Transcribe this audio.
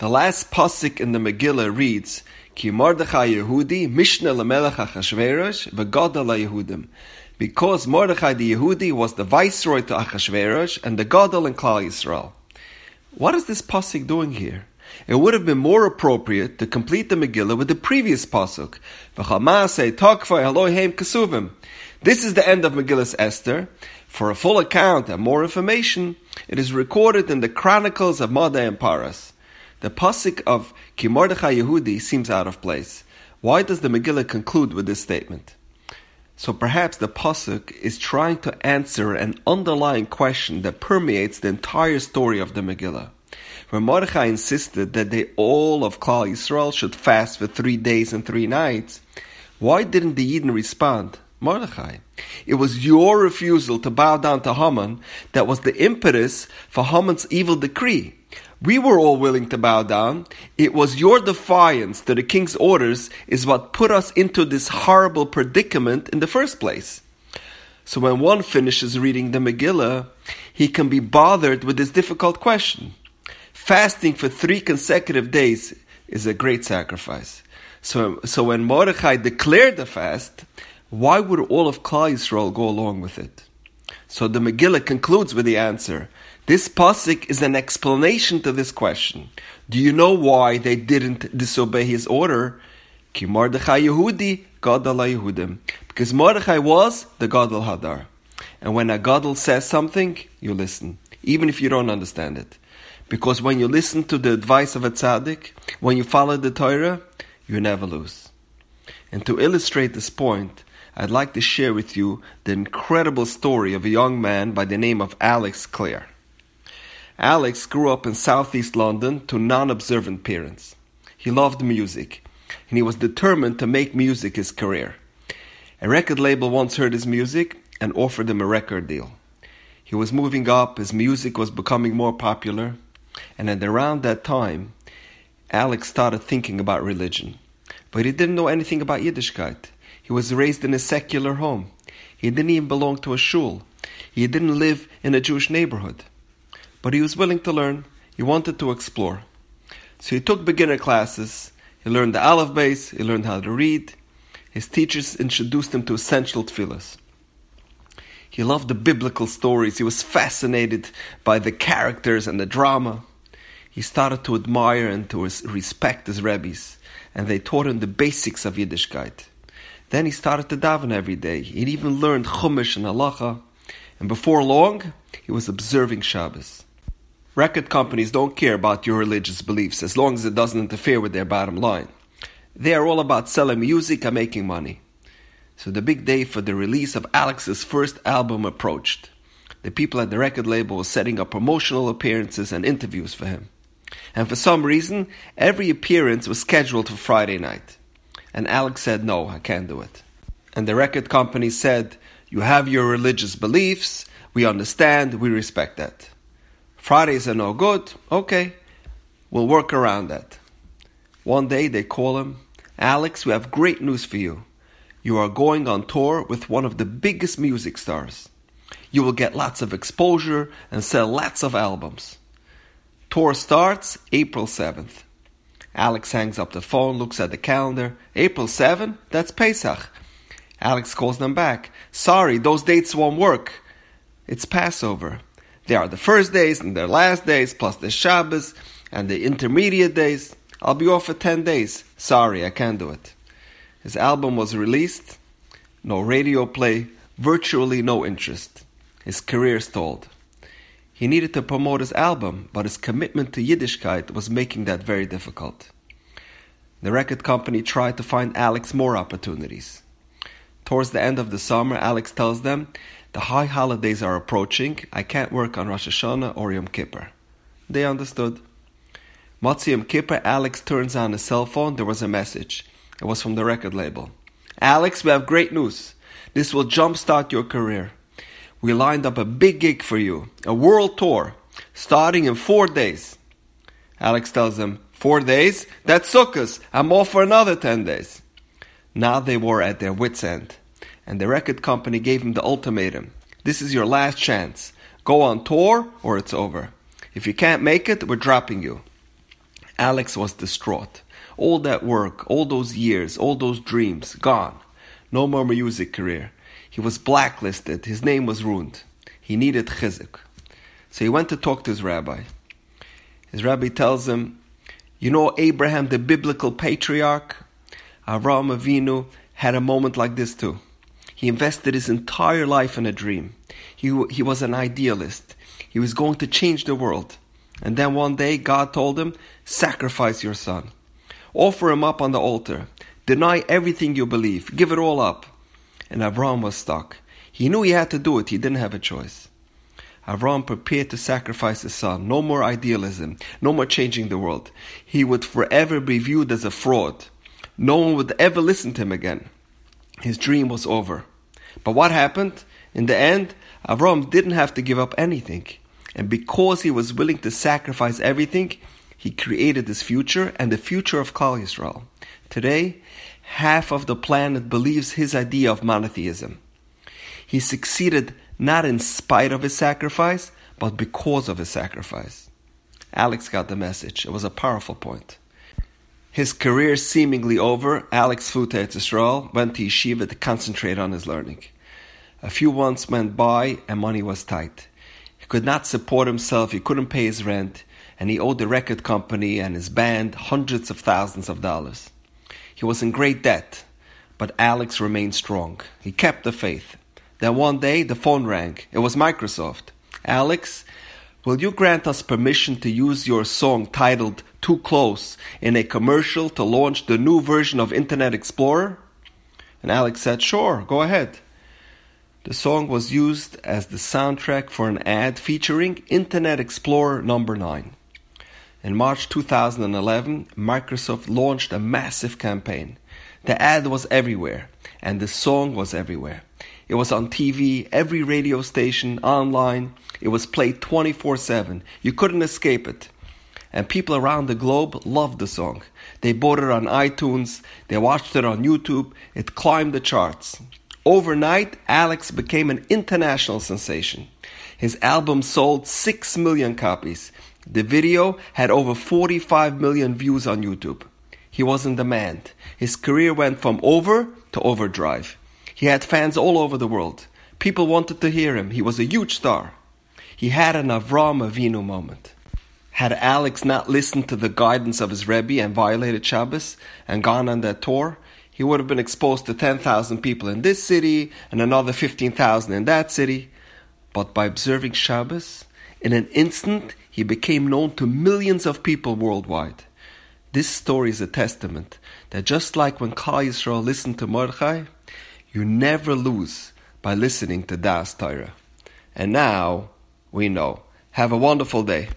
The last pasuk in the Megillah reads, Ki Mordechai Yehudi, Mishneh Lamelech Achashverosh, V'Goda Yehudim. Because Mordechai the Yehudi was the viceroy to Achashverosh and the Gadol in Klal Yisrael. What is this pasuk doing here? It would have been more appropriate to complete the Megillah with the previous pasuk. This is the end of Megillah's Esther. For a full account and more information, it is recorded in the Chronicles of Madai and Paras. The pasuk of Ki Yehudi seems out of place. Why does the Megillah conclude with this statement? So perhaps the pasuk is trying to answer an underlying question that permeates the entire story of the Megillah. When Mordechai insisted that they all of Klal Yisrael should fast for three days and three nights, why didn't the Yidden respond? Mordechai. It was your refusal to bow down to Haman that was the impetus for Haman's evil decree. We were all willing to bow down. It was your defiance to the king's orders is what put us into this horrible predicament in the first place. So when one finishes reading the Megillah, he can be bothered with this difficult question. Fasting for three consecutive days is a great sacrifice. So, so when Mordechai declared the fast, why would all of Klal Yisrael go along with it? So the Megillah concludes with the answer. This pasuk is an explanation to this question. Do you know why they didn't disobey his order? Ki Mordechai Yehudi Gadol Yehudim. Because Mordechai was the Gadol Hador. And when a Gadol says something, you listen, even if you don't understand it. Because when you listen to the advice of a tzaddik, when you follow the Torah, you never lose. And to illustrate this point, I'd like to share with you the incredible story of a young man by the name of Alex Clare. Alex grew up in southeast London to non observant parents. He loved music, and he was determined to make music his career. A record label once heard his music and offered him a record deal. He was moving up, his music was becoming more popular, and at around that time, Alex started thinking about religion. But he didn't know anything about Yiddishkeit. He was raised in a secular home. He didn't even belong to a shul. He didn't live in a Jewish neighborhood but he was willing to learn. He wanted to explore. So he took beginner classes. He learned the Aleph Beis. He learned how to read. His teachers introduced him to essential tefillahs. He loved the biblical stories. He was fascinated by the characters and the drama. He started to admire and to respect his rabbis, and they taught him the basics of Yiddishkeit. Then he started to daven every day. He even learned Chumash and Halacha, and before long, he was observing Shabbos. Record companies don't care about your religious beliefs as long as it doesn't interfere with their bottom line. They are all about selling music and making money. So the big day for the release of Alex's first album approached. The people at the record label were setting up promotional appearances and interviews for him. And for some reason, every appearance was scheduled for Friday night. And Alex said, No, I can't do it. And the record company said, You have your religious beliefs, we understand, we respect that. Fridays are no good. Okay, we'll work around that. One day they call him, Alex, we have great news for you. You are going on tour with one of the biggest music stars. You will get lots of exposure and sell lots of albums. Tour starts April 7th. Alex hangs up the phone, looks at the calendar. April 7? That's Pesach. Alex calls them back. Sorry, those dates won't work. It's Passover. They are the first days and their last days, plus the Shabbos and the intermediate days. I'll be off for 10 days. Sorry, I can't do it. His album was released, no radio play, virtually no interest. His career stalled. He needed to promote his album, but his commitment to Yiddishkeit was making that very difficult. The record company tried to find Alex more opportunities. Towards the end of the summer, Alex tells them the high holidays are approaching. I can't work on Rosh Hashanah or Yom Kippur. They understood. Motzi Yom Kippur, Alex turns on his cell phone. There was a message. It was from the record label. Alex, we have great news. This will jumpstart your career. We lined up a big gig for you, a world tour, starting in four days. Alex tells him, Four days? That's Sukkot. I'm off for another ten days. Now they were at their wits' end and the record company gave him the ultimatum this is your last chance. Go on tour or it's over. If you can't make it, we're dropping you. Alex was distraught. All that work, all those years, all those dreams, gone. No more music career. He was blacklisted. His name was ruined. He needed chizuk. So he went to talk to his rabbi. His rabbi tells him, You know Abraham, the biblical patriarch? Avraham Avinu had a moment like this too. He invested his entire life in a dream. He, he was an idealist. He was going to change the world. And then one day God told him, Sacrifice your son. Offer him up on the altar. Deny everything you believe. Give it all up. And Avram was stuck. He knew he had to do it. He didn't have a choice. Avram prepared to sacrifice his son. No more idealism. No more changing the world. He would forever be viewed as a fraud. No one would ever listen to him again. His dream was over. But what happened? In the end, Avram didn't have to give up anything. And because he was willing to sacrifice everything, he created this future and the future of Klal Yisrael. Today, half of the planet believes his idea of monotheism. He succeeded not in spite of his sacrifice, but because of his sacrifice. Alex got the message. It was a powerful point. His career seemingly over, Alex flew to Israel, went to yeshiva to concentrate on his learning. A few months went by and money was tight. He could not support himself, he couldn't pay his rent, and he owed the record company and his band hundreds of thousands of dollars. He was in great debt, but Alex remained strong. He kept the faith. Then one day the phone rang. It was Microsoft. Alex, will you grant us permission to use your song titled Too Close in a commercial to launch the new version of Internet Explorer? And Alex said, Sure, go ahead. The song was used as the soundtrack for an ad featuring Internet Explorer number 9. In March 2011, Microsoft launched a massive campaign. The ad was everywhere, and the song was everywhere. It was on TV, every radio station, online. It was played 24 7. You couldn't escape it. And people around the globe loved the song. They bought it on iTunes, they watched it on YouTube, it climbed the charts. Overnight, Alex became an international sensation. His album sold 6 million copies. The video had over 45 million views on YouTube. He was in demand. His career went from over to overdrive. He had fans all over the world. People wanted to hear him. He was a huge star. He had an Avram Avinu moment. Had Alex not listened to the guidance of his Rebbe and violated Shabbos and gone on that tour, he would have been exposed to 10,000 people in this city and another 15,000 in that city. But by observing Shabbos, in an instant, he became known to millions of people worldwide. This story is a testament that just like when Klal Yisrael listened to Mordechai, you never lose by listening to Das Torah. And now we know. Have a wonderful day.